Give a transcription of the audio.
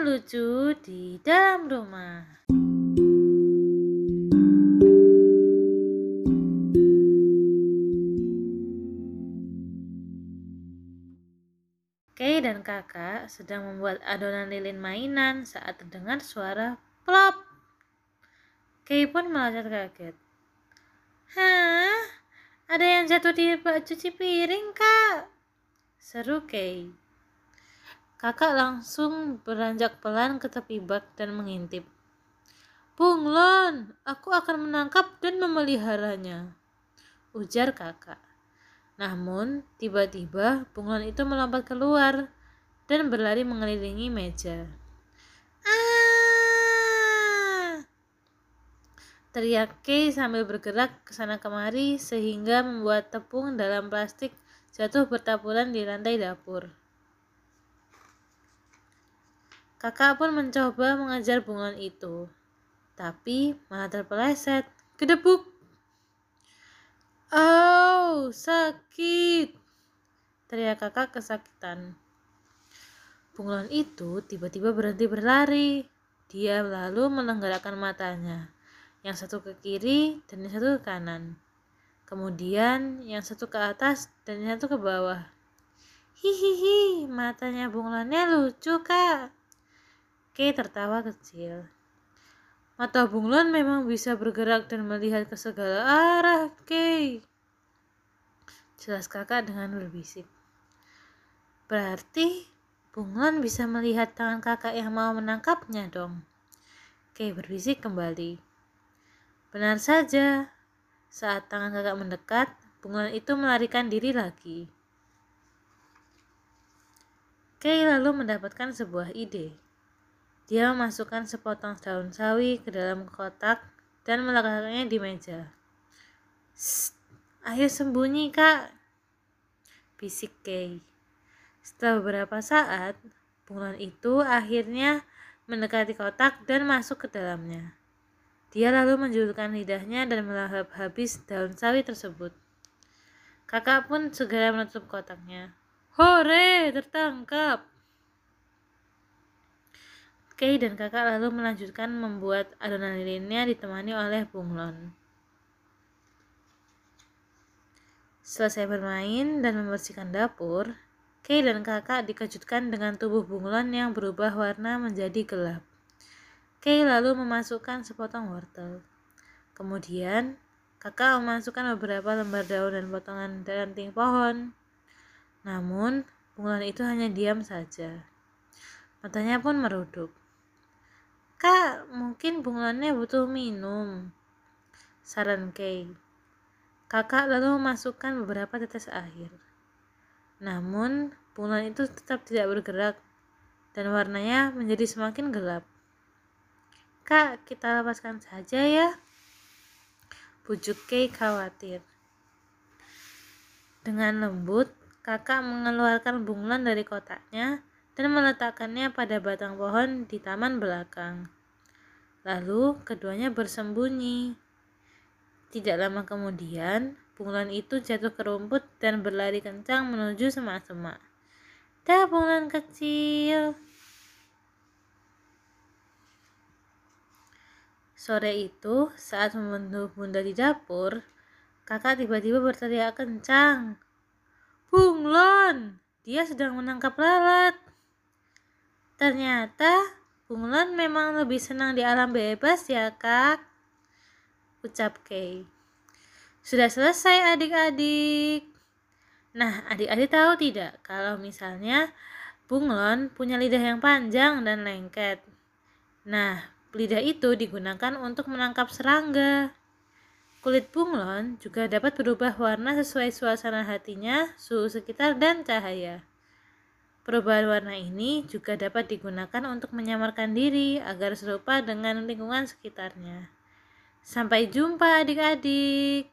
Lucu di dalam rumah. Kay dan kakak sedang membuat adonan lilin mainan saat terdengar suara plop. Kay pun melacak kaget. Hah? Ada yang jatuh di bak cuci piring, Kak? Seru Kay. Kakak langsung beranjak pelan ke tepi bak dan mengintip. Bunglon, aku akan menangkap dan memeliharanya. Ujar kakak. Namun, tiba-tiba bunglon itu melompat keluar dan berlari mengelilingi meja. Ah! Teriak Kay sambil bergerak ke sana kemari sehingga membuat tepung dalam plastik jatuh bertaburan di lantai dapur. Kakak pun mencoba mengejar bunglon itu, tapi malah terpeleset. Kedebuk. Oh, sakit. Teriak kakak kesakitan. Bunglon itu tiba-tiba berhenti berlari. Dia lalu menenggelamkan matanya. Yang satu ke kiri dan yang satu ke kanan. Kemudian yang satu ke atas dan yang satu ke bawah. Hihihi, matanya bunglonnya lucu, Kak. Kay tertawa kecil. Mata bunglon memang bisa bergerak dan melihat ke segala arah, Kay. Jelas kakak dengan berbisik. Berarti bunglon bisa melihat tangan kakak yang mau menangkapnya dong. Kay berbisik kembali. Benar saja, saat tangan kakak mendekat, bunglon itu melarikan diri lagi. Kay lalu mendapatkan sebuah ide. Dia memasukkan sepotong daun sawi ke dalam kotak dan meletakkannya di meja. ayo sembunyi kak, bisik Kay. Setelah beberapa saat, bunglon itu akhirnya mendekati kotak dan masuk ke dalamnya. Dia lalu menjulurkan lidahnya dan melahap habis daun sawi tersebut. Kakak pun segera menutup kotaknya. Hore, tertangkap! Kay dan kakak lalu melanjutkan membuat adonan lilinnya ditemani oleh bunglon. Selesai bermain dan membersihkan dapur, Kay dan kakak dikejutkan dengan tubuh bunglon yang berubah warna menjadi gelap. Kay lalu memasukkan sepotong wortel. Kemudian, kakak memasukkan beberapa lembar daun dan potongan ranting pohon. Namun, bunglon itu hanya diam saja. Matanya pun meruduk. Mungkin bunglonnya butuh minum. Saran Kay. Kakak lalu memasukkan beberapa tetes air. Namun, bunglon itu tetap tidak bergerak dan warnanya menjadi semakin gelap. Kak, kita lepaskan saja ya. Bujuk Kay khawatir. Dengan lembut, kakak mengeluarkan bunglon dari kotaknya dan meletakkannya pada batang pohon di taman belakang. Lalu keduanya bersembunyi. Tidak lama kemudian, bunglon itu jatuh ke rumput dan berlari kencang menuju semak-semak. Dah bunglon kecil. Sore itu, saat membantu bunda di dapur, kakak tiba-tiba berteriak kencang. Bunglon, dia sedang menangkap lalat. Ternyata bunglon memang lebih senang di alam bebas ya kak. Ucap Kay. Sudah selesai adik-adik. Nah, adik-adik tahu tidak kalau misalnya bunglon punya lidah yang panjang dan lengket. Nah, lidah itu digunakan untuk menangkap serangga. Kulit bunglon juga dapat berubah warna sesuai suasana hatinya, suhu sekitar, dan cahaya. Perubahan warna ini juga dapat digunakan untuk menyamarkan diri agar serupa dengan lingkungan sekitarnya. Sampai jumpa adik-adik.